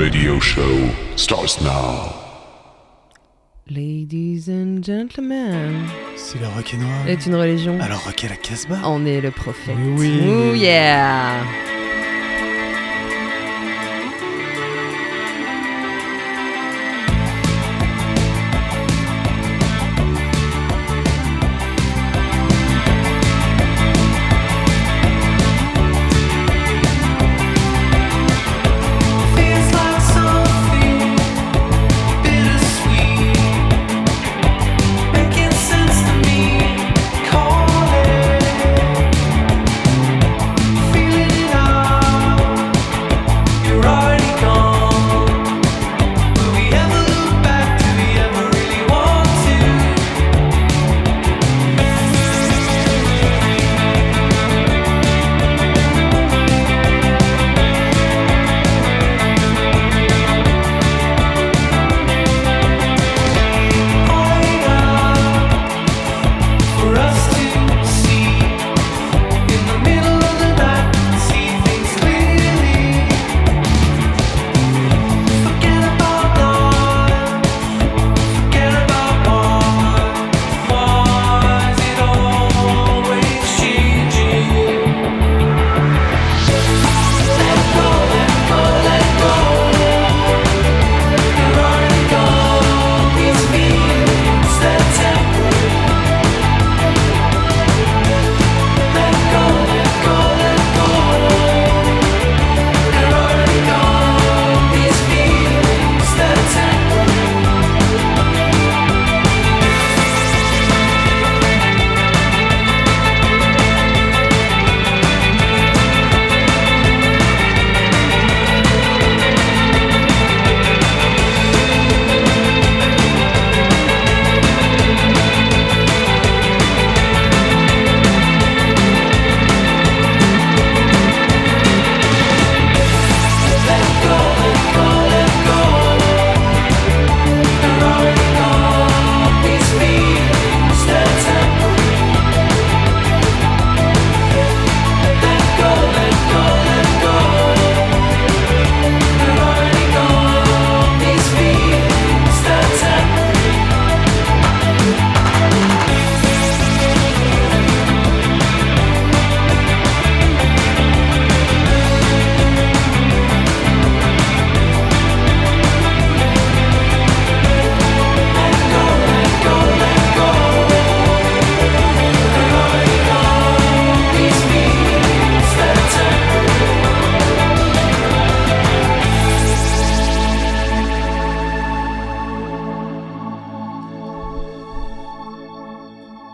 radio show, starts now. Ladies and gentlemen, Si le rock est noir, est une religion. alors rock est la Casbah. On est le prophète. Oui. Oh yeah.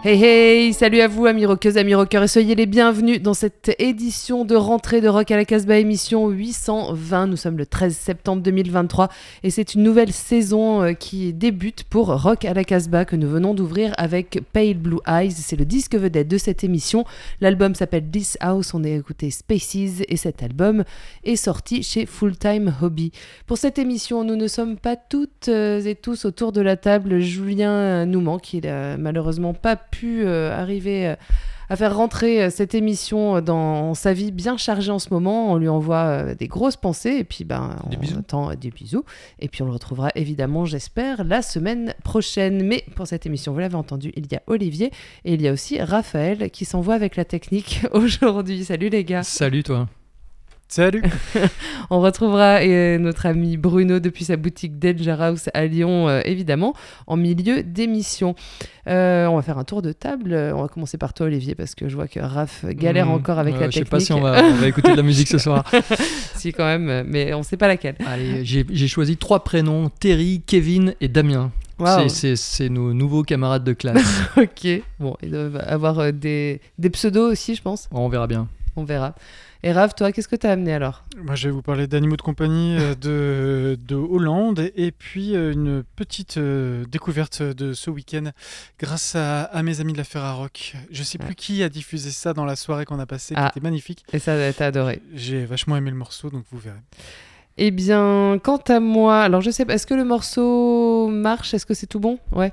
Hey hey, salut à vous amis rockeuses, amis rockeurs et soyez les bienvenus dans cette édition de rentrée de Rock à la Casbah émission 820. Nous sommes le 13 septembre 2023 et c'est une nouvelle saison euh, qui débute pour Rock à la Casbah que nous venons d'ouvrir avec Pale Blue Eyes. C'est le disque vedette de cette émission. L'album s'appelle This House, on a écouté Spaces et cet album est sorti chez Full Time Hobby. Pour cette émission, nous ne sommes pas toutes euh, et tous autour de la table. Julien euh, nous manque, il a malheureusement pas pu arriver euh, à faire rentrer euh, cette émission dans sa vie bien chargée en ce moment. On lui envoie euh, des grosses pensées et puis ben, Des on bisous. attend euh, des bisous. Et puis on le retrouvera évidemment, j'espère, la semaine prochaine. Mais pour cette émission, vous l'avez entendu, il y a Olivier et il y a aussi Raphaël qui s'envoie avec la technique aujourd'hui. Salut les gars. Salut toi. Salut On retrouvera euh, notre ami Bruno depuis sa boutique Danger House à Lyon, euh, évidemment, en milieu d'émission. Euh, on va faire un tour de table. On va commencer par toi, Olivier, parce que je vois que Raph galère Hmm, encore avec la Je sais technique. pas si on va, on va écouter de la musique ce soir. si, quand même, mais on sait pas laquelle. Allez, j'ai choisi trois prénoms Terry, Kevin et Damien. C'est- nos nouveaux camarades de classe. Ok. Bon, ils doivent avoir des, des pseudos aussi, je pense. on verra bien. On verra. Et Raph, toi, qu'est-ce que tu as amené alors? Moi, je vais vous parler d'animaux de compagnie euh, de, de Hollande et puis euh, une petite euh, découverte de ce week-end grâce à, à mes amis de la Ferrarock. Je sais plus qui a diffusé ça dans la soirée qu'on a passée, Ah. qui était magnifique. Et ça, t'as adoré. J'ai vachement aimé le morceau, donc vous verrez. Eh bien, quant à moi, alors je sais pas, est-ce que le morceau marche? Est-ce que c'est tout bon? Ouais.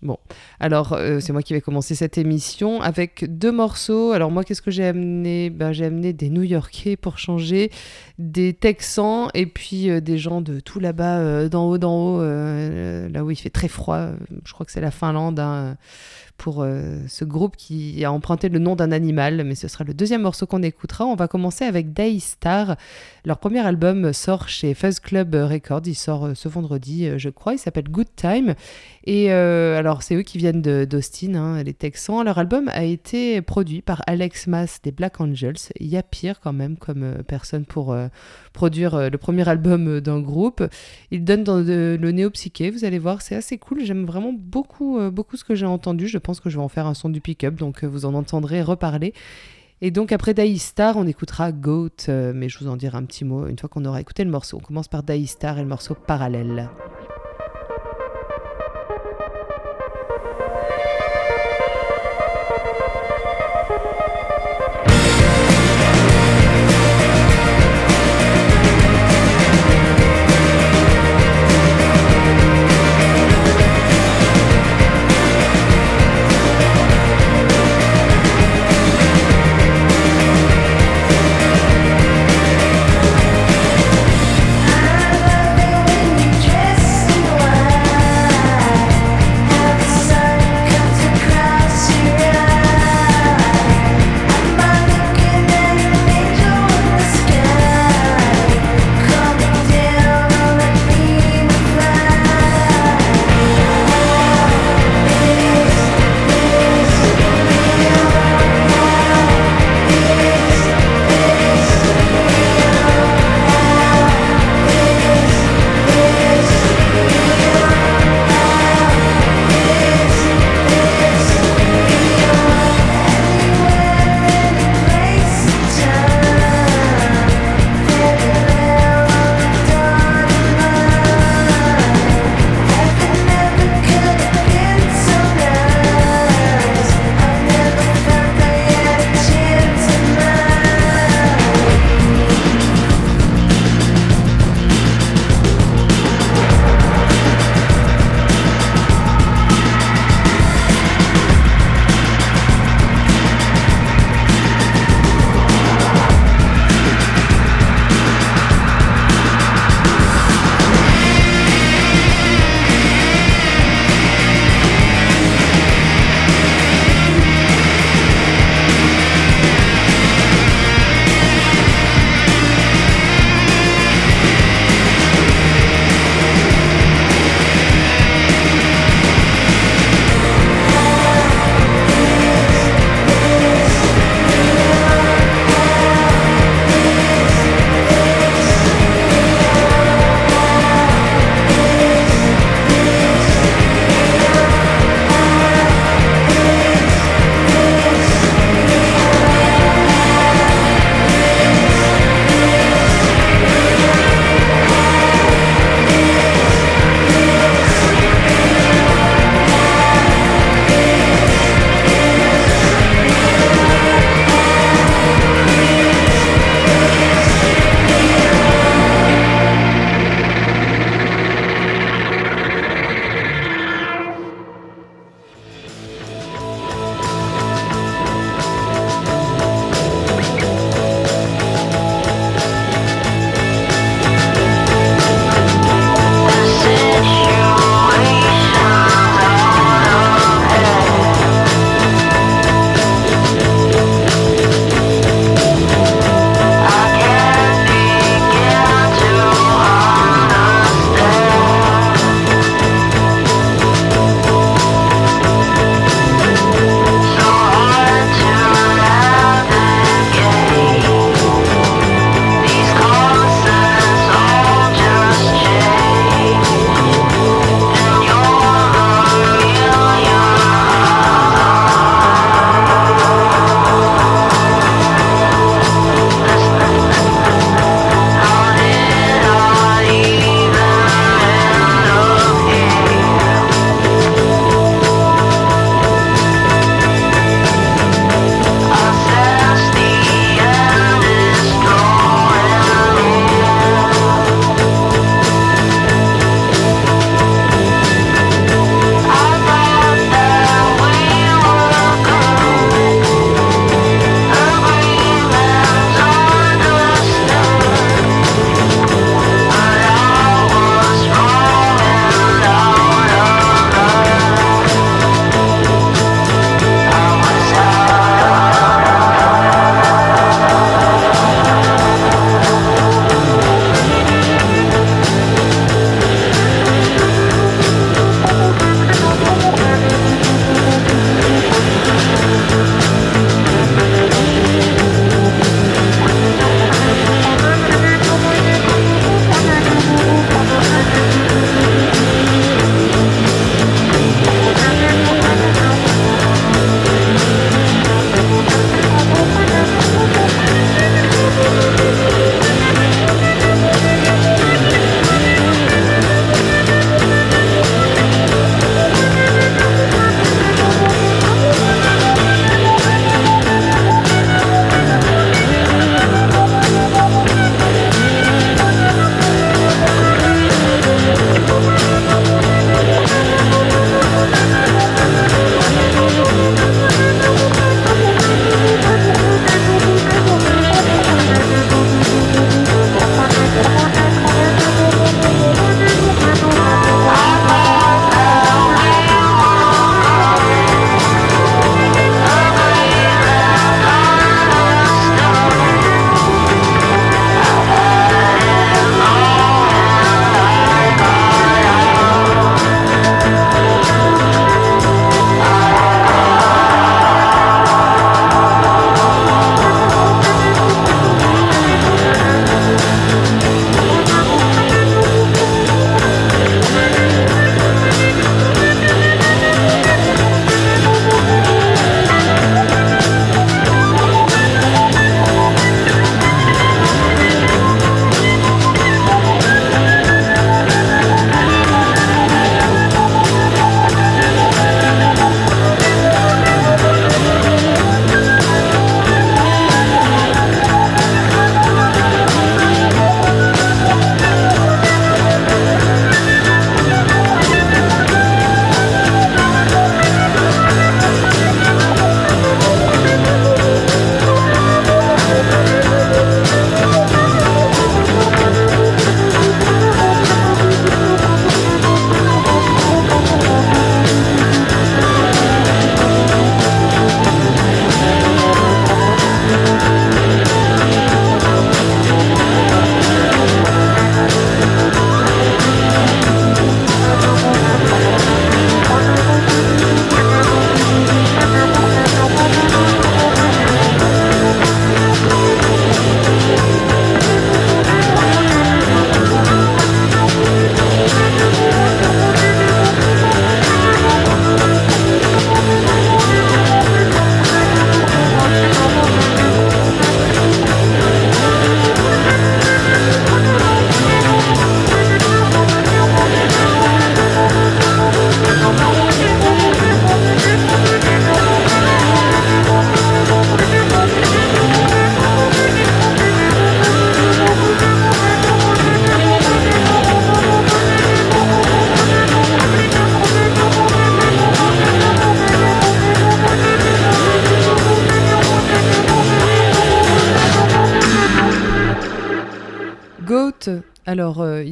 Bon, alors euh, c'est moi qui vais commencer cette émission avec deux morceaux. Alors moi, qu'est-ce que j'ai amené? Ben, J'ai amené des New-Yorkais pour changer, des Texans et puis euh, des gens de tout là-bas, euh, d'en haut, d'en haut, là où il fait très froid. Je crois que c'est la Finlande. hein, pour ce groupe qui a emprunté le nom d'un animal, mais ce sera le deuxième morceau qu'on écoutera. On va commencer avec Daystar. Leur premier album sort chez Fuzz Club Records. Il sort ce vendredi, je crois. Il s'appelle Good Time. Et euh, alors, c'est eux qui viennent d'Austin, hein, les Texans. Leur album a été produit par Alex Mass des Black Angels. Il y a pire quand même comme euh, personne pour euh, produire euh, le premier album d'un groupe. Il donne dans le néo-psyché, vous allez voir, c'est assez cool. J'aime vraiment beaucoup, beaucoup ce que j'ai entendu. Je pense que je vais en faire un son du pick-up, donc vous en entendrez reparler. Et donc après Daystar, on écoutera Goat, mais je vous en dirai un petit mot une fois qu'on aura écouté le morceau. On commence par Daystar et le morceau Parallèle.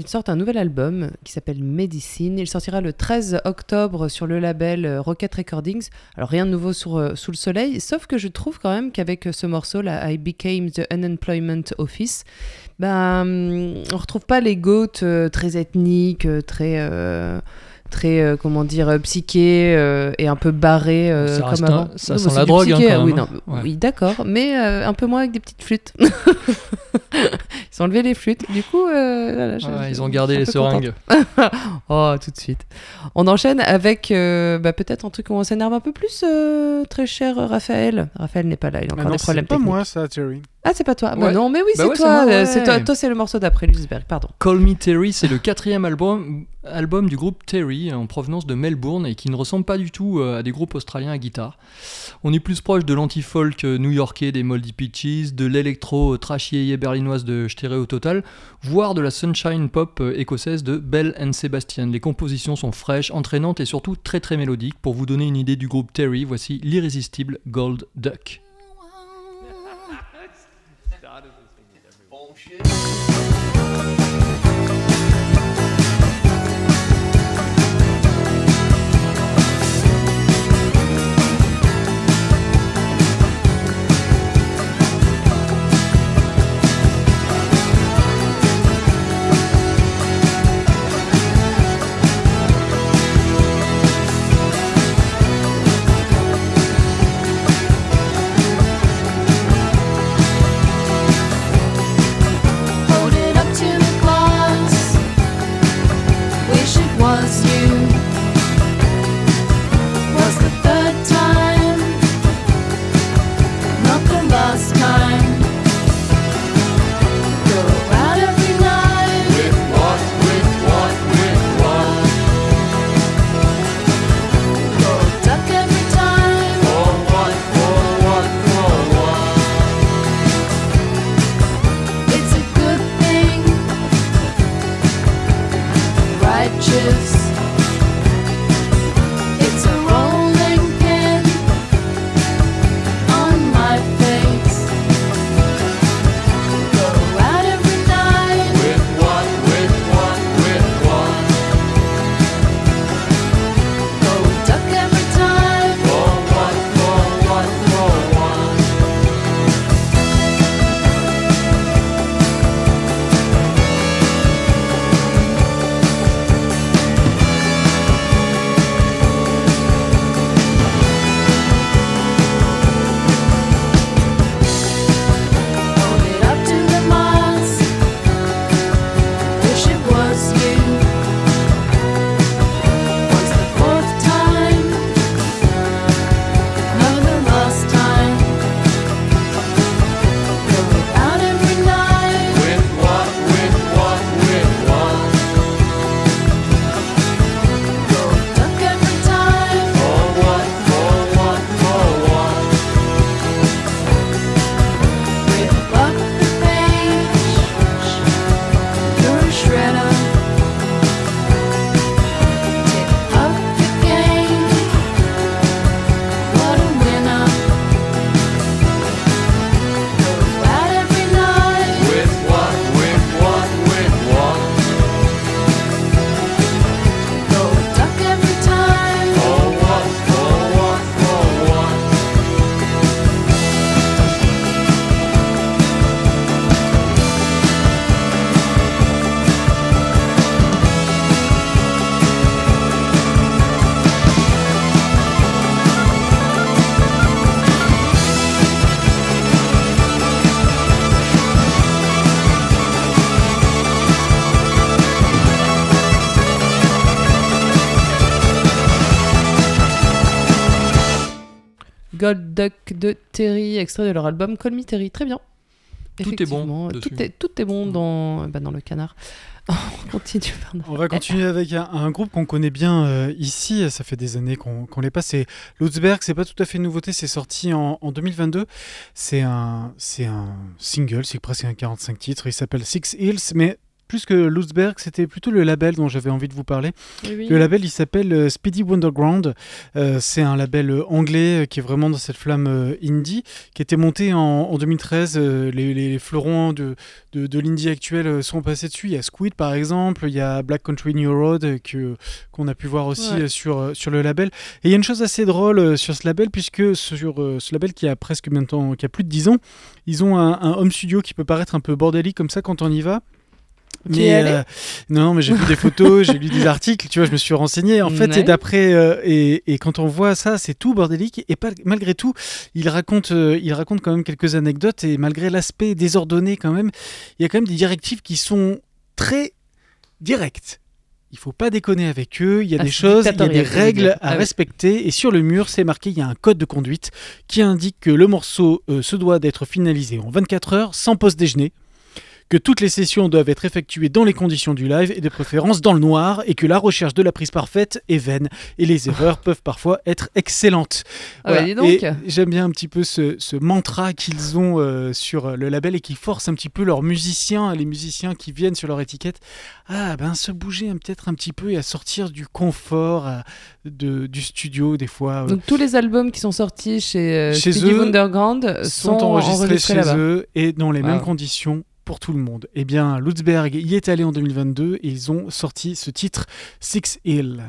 Ils un nouvel album qui s'appelle Medicine. Il sortira le 13 octobre sur le label euh, Rocket Recordings. Alors, rien de nouveau sur, euh, sous le soleil, sauf que je trouve quand même qu'avec ce morceau, I Became the Unemployment Office, ben, on retrouve pas les goats euh, très ethniques, euh, très. euh, très euh, comment dire euh, psyché euh, et un peu barré euh, Ça comme un- avant. ça Non, sent la drogue, hein, quand oui, même, hein. Ouais. oui d'accord mais euh, un peu moins avec des petites flûtes ils ont enlevé les flûtes du coup euh, voilà, je- Ouais, je- ils ont gardé les seringues. oh, tout de suite. On enchaîne avec euh, bah, peut-être un truc où on s'énerve un peu plus, euh, très cher Raphaël. Raphaël n'est pas là, il a Ah encore non, des c'est problèmes pas techniques. moi ça, Terry. Ah, c'est pas toi. Bah non, mais oui, Bah c'est ouais, toi. moi, euh. C'est toi, toi c'est le morceau d'après Lusberg, pardon. Call Me Terry, c'est le quatrième album, album du groupe Terry en provenance de Melbourne et qui ne ressemble pas du tout euh, à des groupes australiens à guitare. On est plus proche de l'anti-folk new-yorkais des Moldy Peaches, de l'électro trash yéyé berlinoise de Stereo Total, voire de la sunshine pop euh, écossaise de Bell and Sebastian. Les compositions sont fraîches, entraînantes et surtout très très mélodiques. Pour vous donner une idée du groupe Terry, voici l'irrésistible Gold Duck. De Terry, extrait de leur album Call Me Terry. Très bien. Tout est bon. Tout est, tout est bon dans, bah, dans le canard. On continue, pardon. On va continuer avec un, un groupe qu'on connaît bien euh, ici, ça fait des années qu'on qu'on les passe. C'est Lutzberg, c'est pas tout à fait une nouveauté, c'est sorti en, en 2022. C'est un, c'est un single, c'est presque un 45 titres, il s'appelle Six Hills, mais plus que Lutzberg, c'était plutôt le label dont j'avais envie de vous parler. Oui. Le label, il s'appelle euh, Speedy Wonderground. Euh, c'est un label euh, anglais qui est vraiment dans cette flamme indie, qui était monté en, en 2013. Euh, les, fleurons de, de, de l'indie actuel sont passés dessus. Il y a Squid, par exemple. Il y a Black Country New Road que qu'on a pu voir aussi Ouais. sur, sur le label. Et il y a une chose assez drôle sur ce label, puisque sur ce label qui a presque maintenant, qui a plus de 10 ans, ils ont un, un home studio qui peut paraître un peu bordélique comme ça quand on y va. Euh, non, mais j'ai vu des photos, j'ai lu des articles, tu vois, je me suis renseigné. En fait, Ouais. et d'après euh, et, et quand on voit ça, c'est tout bordélique. Et pas, malgré tout, il raconte, euh, il raconte quand même quelques anecdotes. Et malgré l'aspect désordonné, quand même, il y a quand même des directives qui sont très directes. Il faut pas déconner avec eux. Il y a Ah, des choses, il y a des règles à Ah oui. respecter. Et sur le mur, c'est marqué, il y a un code de conduite qui indique que le morceau euh, se doit d'être finalisé en 24 heures sans pause déjeuner que toutes les sessions doivent être effectuées dans les conditions du live et de préférence dans le noir et que la recherche de la prise parfaite est vaine et les erreurs peuvent parfois être excellentes. Ah bah. Et j'aime bien un petit peu ce, ce mantra qu'ils ont euh, sur le label et qui force un petit peu leurs musiciens, les musiciens qui viennent sur leur étiquette, à ben, se bouger peut-être un petit peu et à sortir du confort euh, de, du studio des fois. euh, Donc tous les albums qui sont sortis chez, Chez eux, Wonderground sont sont enregistrés, enregistrés chez eux et dans les Wow. mêmes conditions pour tout le monde. Eh bien, Lutzberg y est allé en 2022 et ils ont sorti ce titre Six Hill.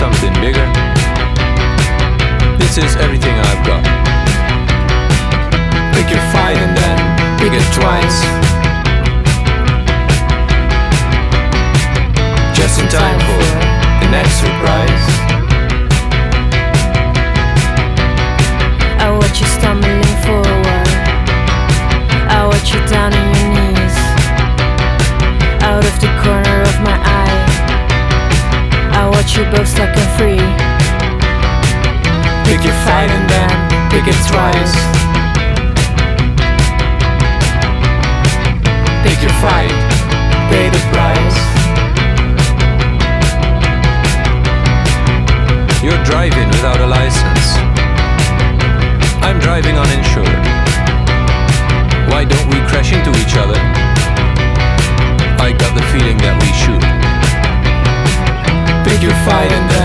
Something bigger? This is everything I've got. Pick your fight and then pick it twice. Just in time for the next surprise. It. Pick your fight, pay the price. You're driving without a license. I'm driving uninsured. Why don't we crash into each other? I got the feeling that we should. Pick your fight and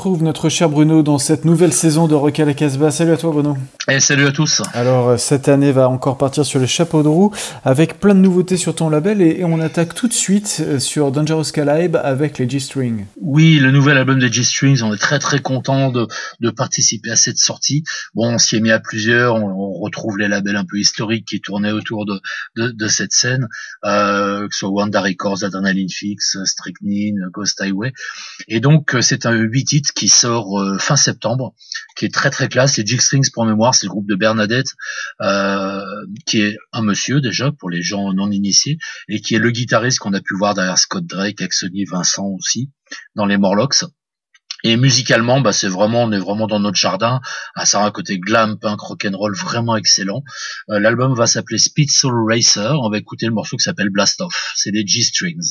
retrouve notre cher Bruno dans cette nouvelle saison de Rock à la Casbah. Salut à toi, Bruno. Et salut à tous. Alors, euh, cette année va encore partir sur le chapeau de roue avec plein de nouveautés sur ton label et, et on attaque tout de suite euh, sur Dangerous Calibe avec les G-String. Oui, le nouvel album des G-Strings, on est très très content de, de participer à cette sortie. Bon, on s'y est mis à plusieurs, on, on retrouve les labels un peu historiques qui tournaient autour de, de, de cette scène, euh, que ce soit Wanda Records, Adrenaline Fix, Strychnine, Ghost Highway. Et donc, c'est un 8 titres qui sort euh, fin septembre, qui est très très classe. Les G-Strings, pour mémoire, c'est le groupe de Bernadette, euh, qui est un monsieur déjà, pour les gens non initiés, et qui est le guitariste qu'on a pu voir derrière Scott Drake, Sonny Vincent aussi, dans les Morlocks. Et musicalement, bah, c'est vraiment, on est vraiment dans notre jardin. Ah, ça un côté glam, punk, rock'n'roll vraiment excellent. Euh, L'album va s'appeler Speed Soul Racer. On va écouter le morceau qui s'appelle Blast Off. C'est des G-Strings.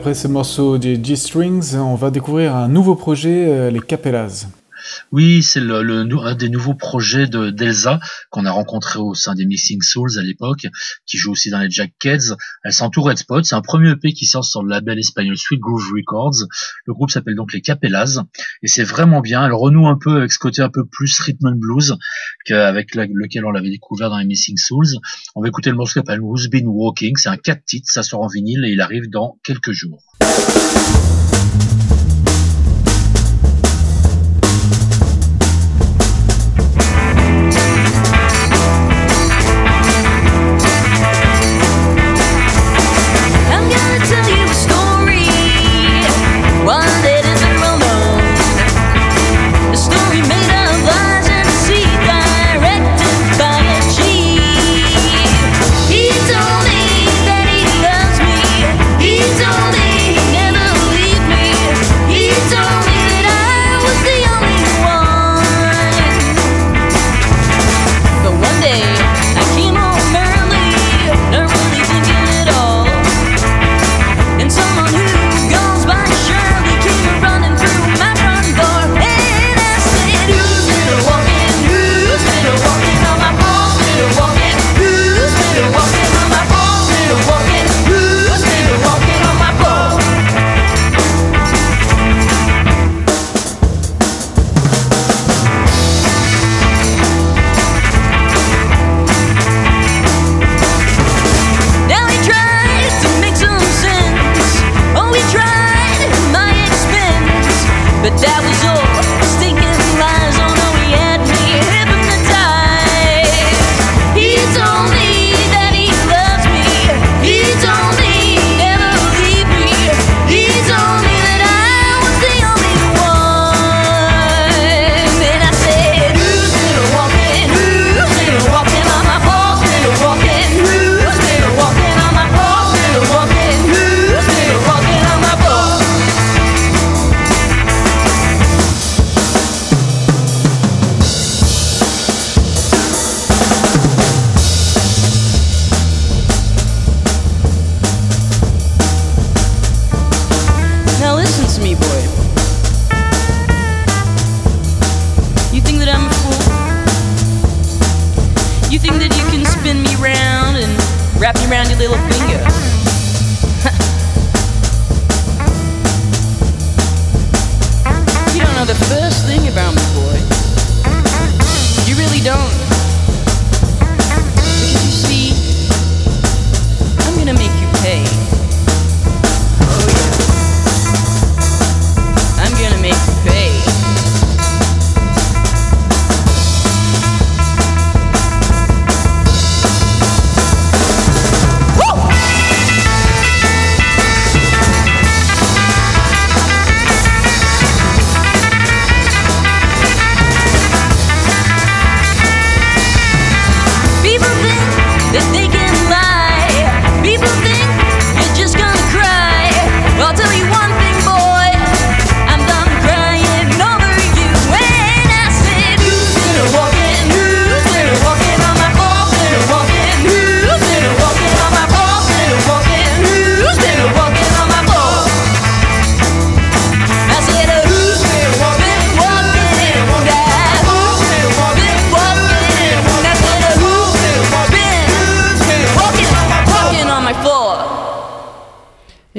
Après ce morceau des G-Strings, on va découvrir un nouveau projet, euh, les Capellas. Oui, c'est le, un des nouveaux projets de d'Elsa qu'on a rencontré au sein des Missing Souls à l'époque, qui joue aussi dans les Jack Kids. Elle s'entoure Red Spot. C'est un premier EP qui sort sur le label espagnol Sweet Groove Records. Le groupe s'appelle donc les Capellas et c'est vraiment bien. Elle renoue un peu avec ce côté un peu plus rhythm and blues qu'avec lequel on l'avait découvert dans les Missing Souls. On va écouter le morceau qui s'appelle Who's Been Walking. C'est un 4 titres, ça sort en vinyle et il arrive dans quelques jours.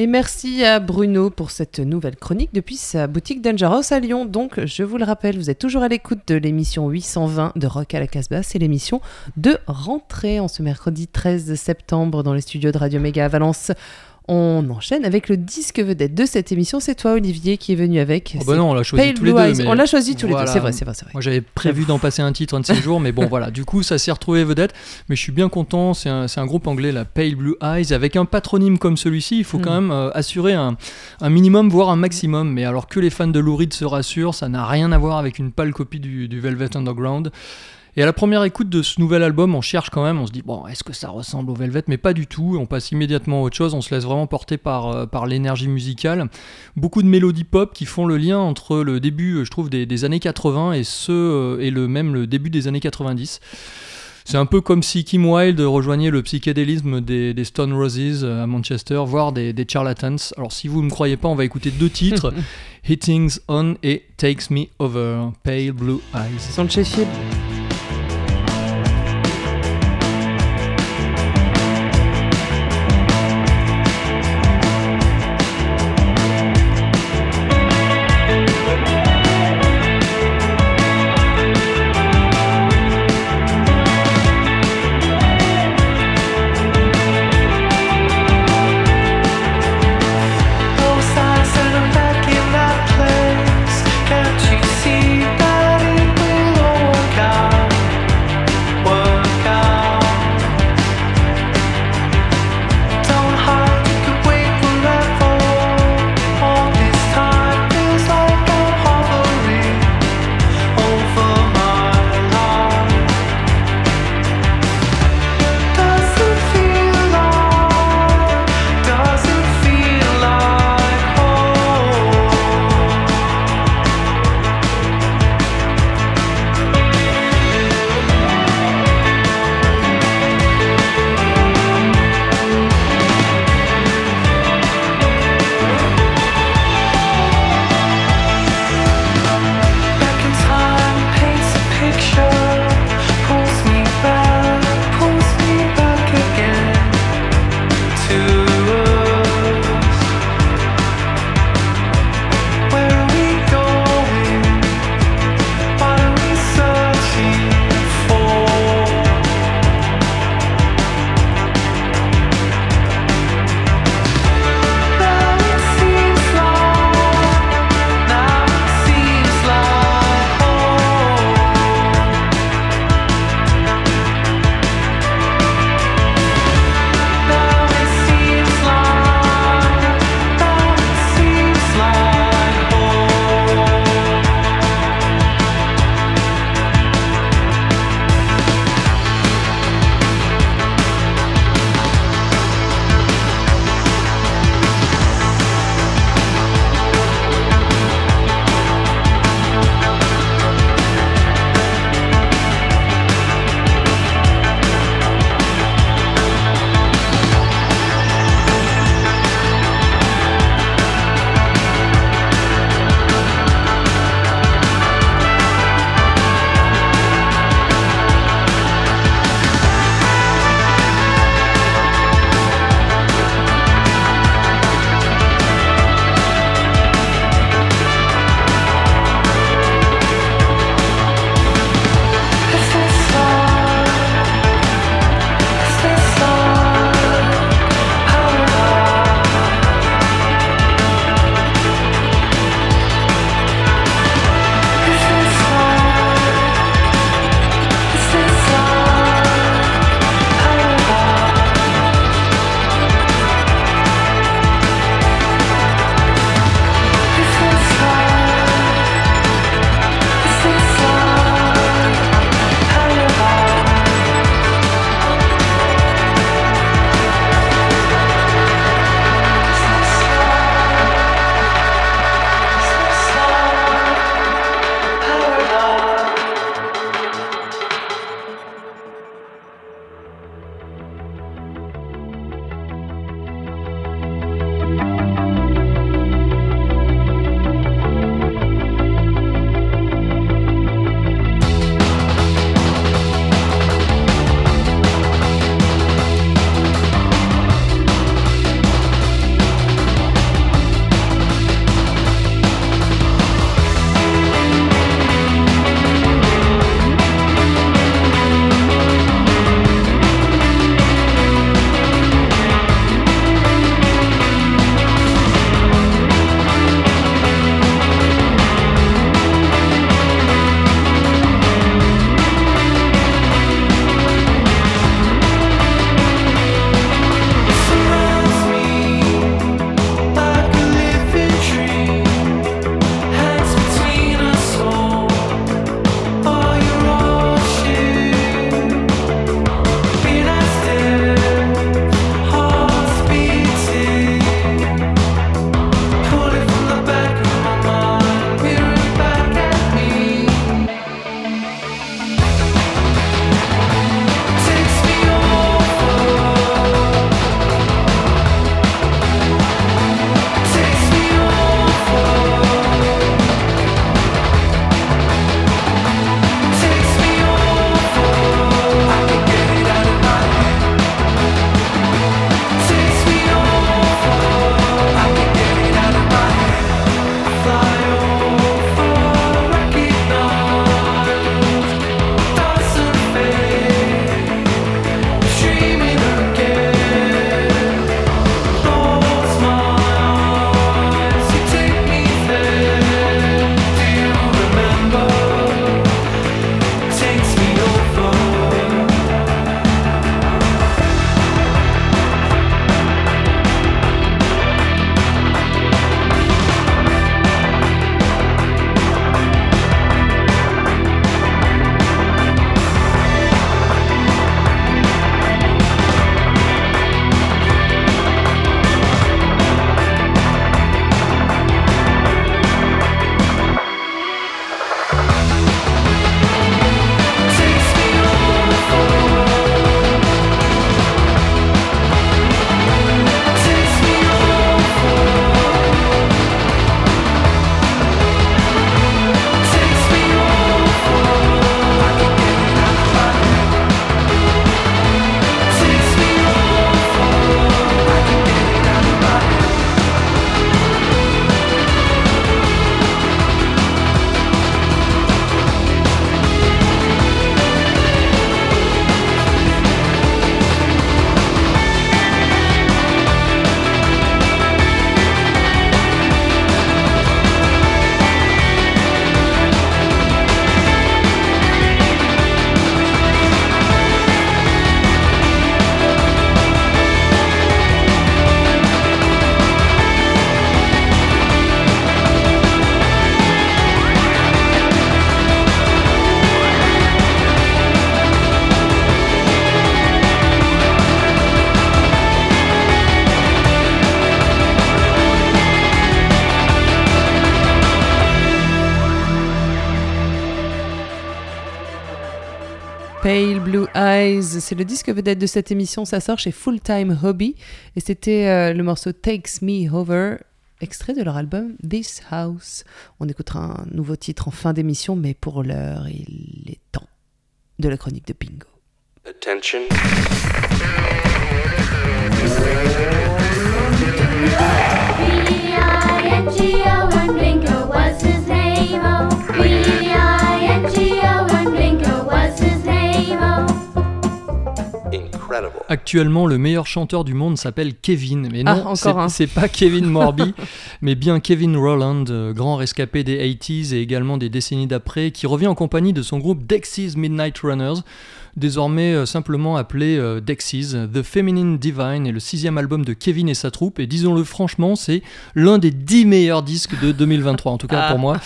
Et merci à Bruno pour cette nouvelle chronique depuis sa boutique Dangerous à Lyon. Donc, je vous le rappelle, vous êtes toujours à l'écoute de l'émission 820 de Rock à la Casbah. C'est l'émission de rentrée en ce mercredi 13 septembre dans les studios de Radio Méga à Valence. On enchaîne avec le disque vedette de cette émission. C'est toi, Olivier, qui est venu avec. Oh bah non, on l'a choisi Pale tous les Blue deux. Mais On l'a choisi tous les deux. C'est vrai, c'est vrai, c'est vrai. Moi j'avais prévu d'en passer un titre un de ces jours, mais bon voilà, du coup ça s'est retrouvé vedette. Mais je suis bien content, c'est un, c'est un groupe anglais, la Pale Blue Eyes, avec un patronyme comme celui-ci, il faut quand Mm. même euh, assurer un, un minimum, voire un maximum. Mais alors que les fans de Lou Reed se rassurent, ça n'a rien à voir avec une pâle copie du, du Velvet Underground. Et à la première écoute de ce nouvel album, on cherche quand même, on se dit, bon, est-ce que ça ressemble au Velvet? Mais pas du tout, on passe immédiatement à autre chose, on se laisse vraiment porter par, euh, par l'énergie musicale. Beaucoup de mélodies pop qui font le lien entre le début, je trouve, des, des années 80 et, ce, euh, et le, même le début des années 90. C'est un peu comme si Kim Wilde rejoignait le psychédélisme des, des Stone Roses euh, à Manchester, voire des, des Charlatans. Alors si vous ne me croyez pas, on va écouter deux titres, Hittings On et Takes Me Over, Pale Blue Eyes. De Sheffield. C'est le disque vedette de cette émission. Ça sort chez Full Time Hobby. Et c'était euh, le morceau Takes Me Over, extrait de leur album This House. On écoutera un nouveau titre en fin d'émission, mais pour l'heure, il est temps de la chronique de Bingo. Attention. Actuellement, le meilleur chanteur du monde s'appelle Kevin. Mais Ah, non, c'est- un. c'est pas Kevin Morby, mais bien Kevin Rowland, euh, grand rescapé des 80s et également des décennies d'après, qui revient en compagnie de son groupe Dexys Midnight Runners, désormais euh, simplement appelé euh, Dexys. The Feminine Divine est le sixième album de Kevin et sa troupe, et disons-le franchement, c'est l'un des dix meilleurs disques de 2023, en tout cas Ah. pour moi.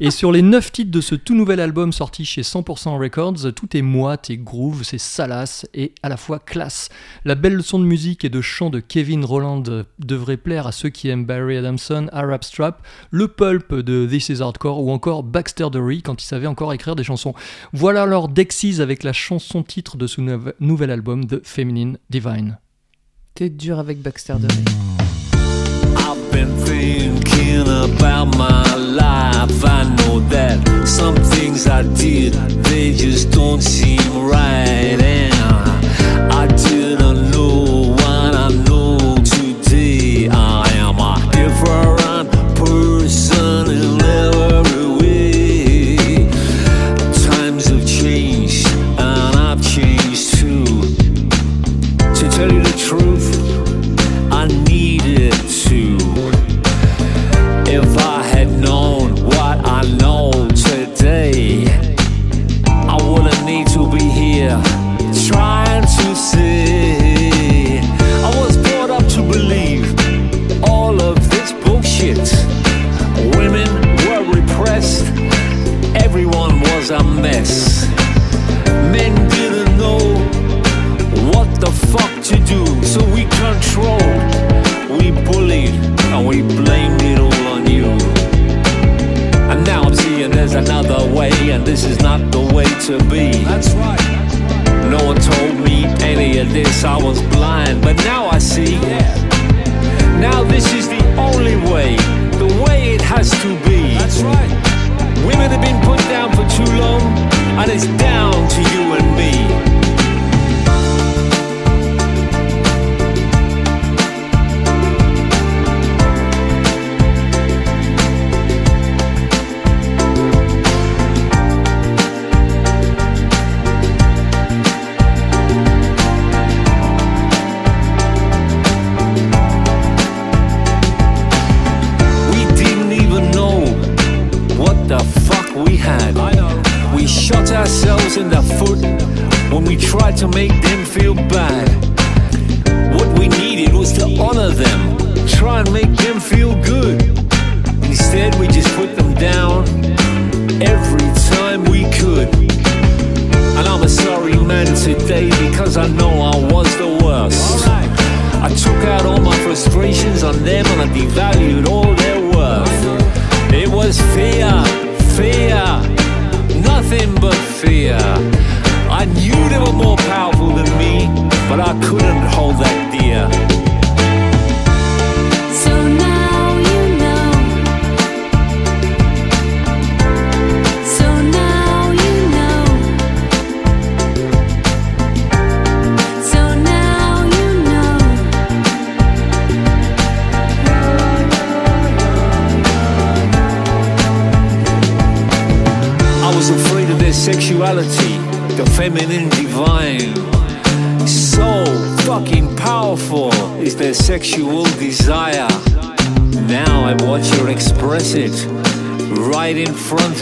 Et sur les 9 titres de ce tout nouvel album sorti chez 100% Records, tout est moite et groove, c'est salace et à la fois classe. La belle leçon de musique et de chant de Kevin Rowland euh, devrait plaire à ceux qui aiment Barry Adamson, Arab Strap, le pulp de This Is Hardcore ou encore Baxter Dury quand il savait encore écrire des chansons. Voilà alors Dexys avec la chanson titre de ce nouve- nouvel album The Feminine Divine. T'es dur avec Baxter Dury. I've been thinking about my life. I know that some things I did, they just don't seem right. And I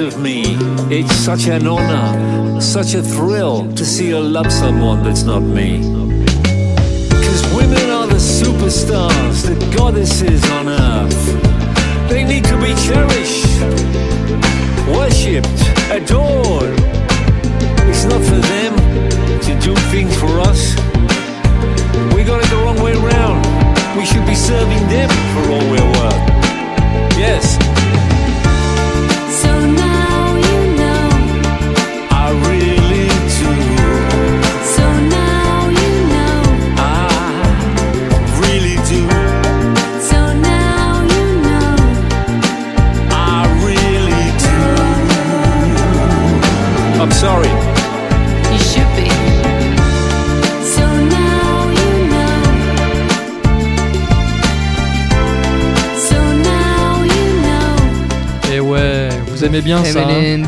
of me. It's such an honor, such a thrill to see her love someone that's not me. Cause women are the superstars, the goddesses on earth. They need to be cherished worshipped, adored. It's not for them to do things for us. We got it the wrong way round. We should be serving them for all we're worth. Yes, bien ça. hein.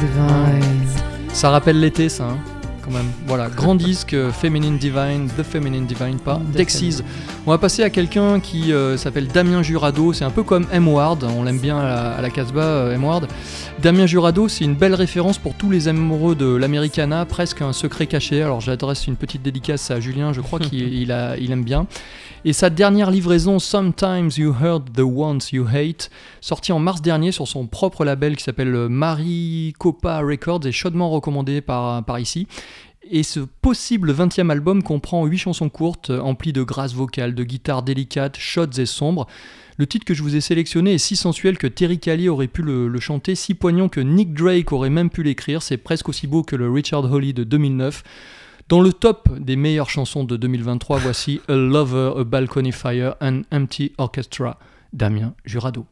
Ça rappelle l'été, ça, hein, grand disque, euh, Feminine Divine, The Feminine Divine, pas Dexys. On va passer à quelqu'un qui euh, s'appelle Damien Jurado. C'est un peu comme M. Ward, on l'aime bien à la, à la Casbah, euh, M. Ward. Damien Jurado, c'est une belle référence pour tous les amoureux de l'Americana, presque un secret caché. Alors j'adresse une petite dédicace à Julien, je crois qu'il il a- il aime bien. Et sa dernière livraison, Sometimes You Heard the Ones You Hate, sortie en mars dernier sur son propre label qui s'appelle euh, Maricopa Records, est chaudement recommandé par, par ici. Et ce possible 20e album comprend 8 chansons courtes, euh, emplies de grâce vocale, de guitares délicates, shots et sombres. Le titre que je vous ai sélectionné est si sensuel que Terry Callier aurait pu le, le chanter, si poignant que Nick Drake aurait même pu l'écrire. C'est presque aussi beau que le Richard Holly de 2009. Dans le top des meilleures chansons de 2023, voici A Lover, A Balcony Fire, An Empty Orchestra, Damien Jurado.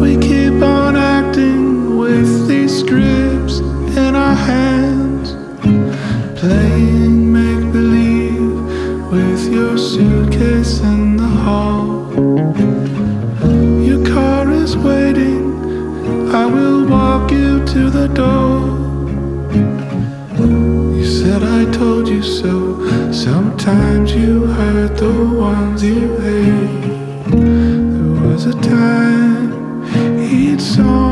We keep on acting with these scripts in our hands, playing make believe with your suitcase in the hall. Your car is waiting, I will walk you to the door. You said I told you so. Sometimes you hurt the ones you hate. Song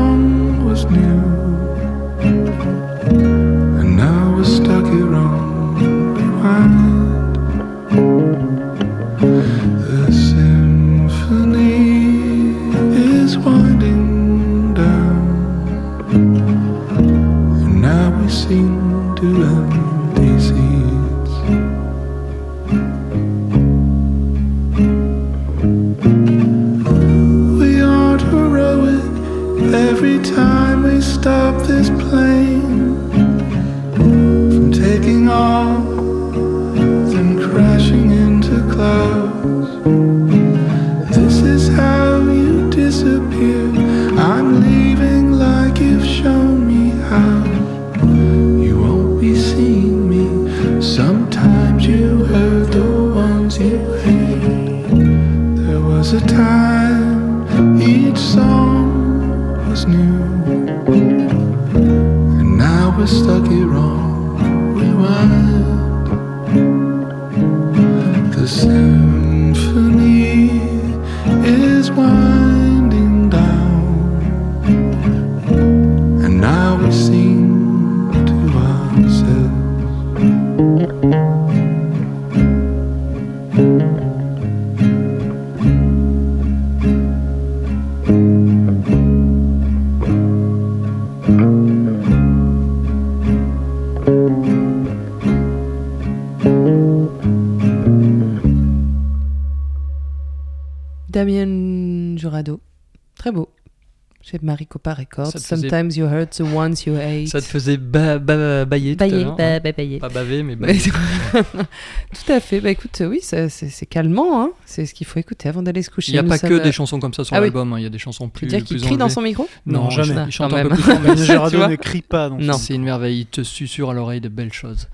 Maricopa Records. Faisait- Sometimes you hurt the ones you hate. Ça te faisait ba ba bailler tout à Bailler, ba- hein. ba- bailler. Pas baver, mais bailler. Tout à fait. Bah écoute, oui, c'est calmant. Hein. C'est ce qu'il faut écouter avant d'aller se coucher. Il n'y a Nous pas sommes, que euh, des chansons comme ça sur Ah l'album, hein. il y a des chansons Tu plus. veux dire qu'il crie dans son micro? Non, Non, jamais. Il chante Quand un peu même. plus fort. mais tu ne crie pas. C'est une merveille, il te susurre à l'oreille de belles choses.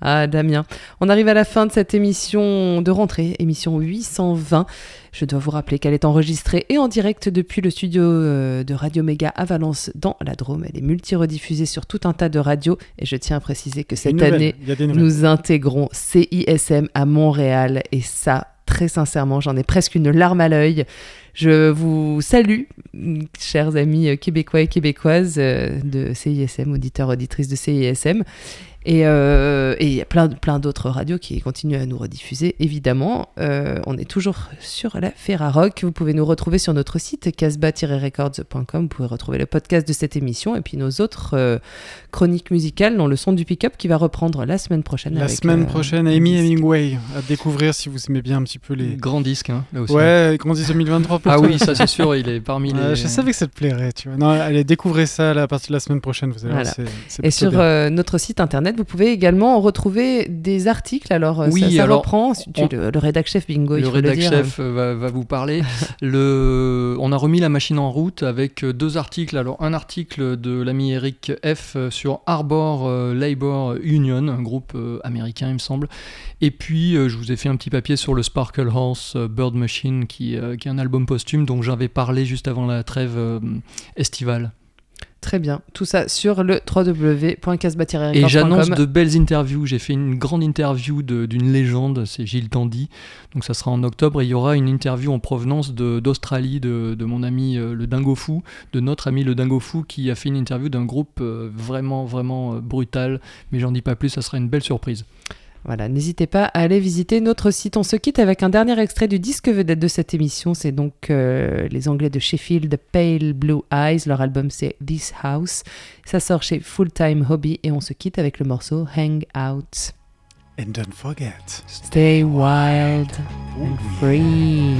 Ah, Damien. On arrive à la fin de cette émission de rentrée, émission 820. Je dois vous rappeler qu'elle est enregistrée et en direct depuis le studio euh, de Radio Méga à Valence dans la Drôme. Elle est multi-rediffusée sur tout un tas de radios et je tiens à préciser que cette année, nous intégrons CISM à Montréal et ça, très sincèrement, j'en ai presque une larme à l'œil. Je vous salue, chers amis euh, québécois et québécoises euh, de CISM, auditeurs, auditrices de CISM. Et euh, il y a plein, plein d'autres radios qui continuent à nous rediffuser, évidemment. Euh, on est toujours sur la Ferrarock. Vous pouvez nous retrouver sur notre site casbah-records.com. Vous pouvez retrouver le podcast de cette émission et puis nos autres euh, chroniques musicales, dont le son du pick-up qui va reprendre la semaine prochaine. La avec, semaine euh, prochaine, Amy Hemingway à découvrir si vous aimez bien un petit peu les. Grand disque, hein, là aussi. Ouais, Grand 10 2023 sûr pour Ah toi. oui, ça c'est sûr, il est parmi les. Je savais que ça te plairait, tu vois. Non, allez, découvrez ça à partir de la semaine prochaine, vous allez Voilà. voir, c'est- c'est Et sur euh, notre site internet, vous pouvez également retrouver des articles. Alors, euh, Oui, ça, ça alors, reprend. On- le, le rédac chef bingo, il le le rédac chef euh, va, va vous parler. le, on a remis la machine en route avec deux articles. Alors un article de l'ami Eric F sur Arbor Labor Union, un groupe américain il me semble. Et puis euh, je vous ai fait un petit papier sur le Sparkle Horse euh, Bird Machine qui, euh, qui est un album posthume dont j'avais parlé juste avant la trêve estivale. Très bien. Tout ça sur le www.casbah Et j'annonce de belles interviews. J'ai fait une grande interview d'une légende, c'est Gilles Tandy. Donc ça sera en octobre. Et il y aura une interview en provenance de- d'Australie de, de mon ami euh, le Dingo Fou, de notre ami le Dingo Fou, qui a fait une interview d'un groupe euh, vraiment, vraiment euh, brutal. Mais j'en dis pas plus, ça sera une belle surprise. Voilà, n'hésitez pas à aller visiter notre site. On se quitte avec un dernier extrait du disque vedette de cette émission. C'est donc euh, les Anglais de Sheffield, Pale Blue Eyes. Leur album c'est This House. Ça sort chez Full Time Hobby et on se quitte avec le morceau Hang Out. And don't forget. Stay wild and free.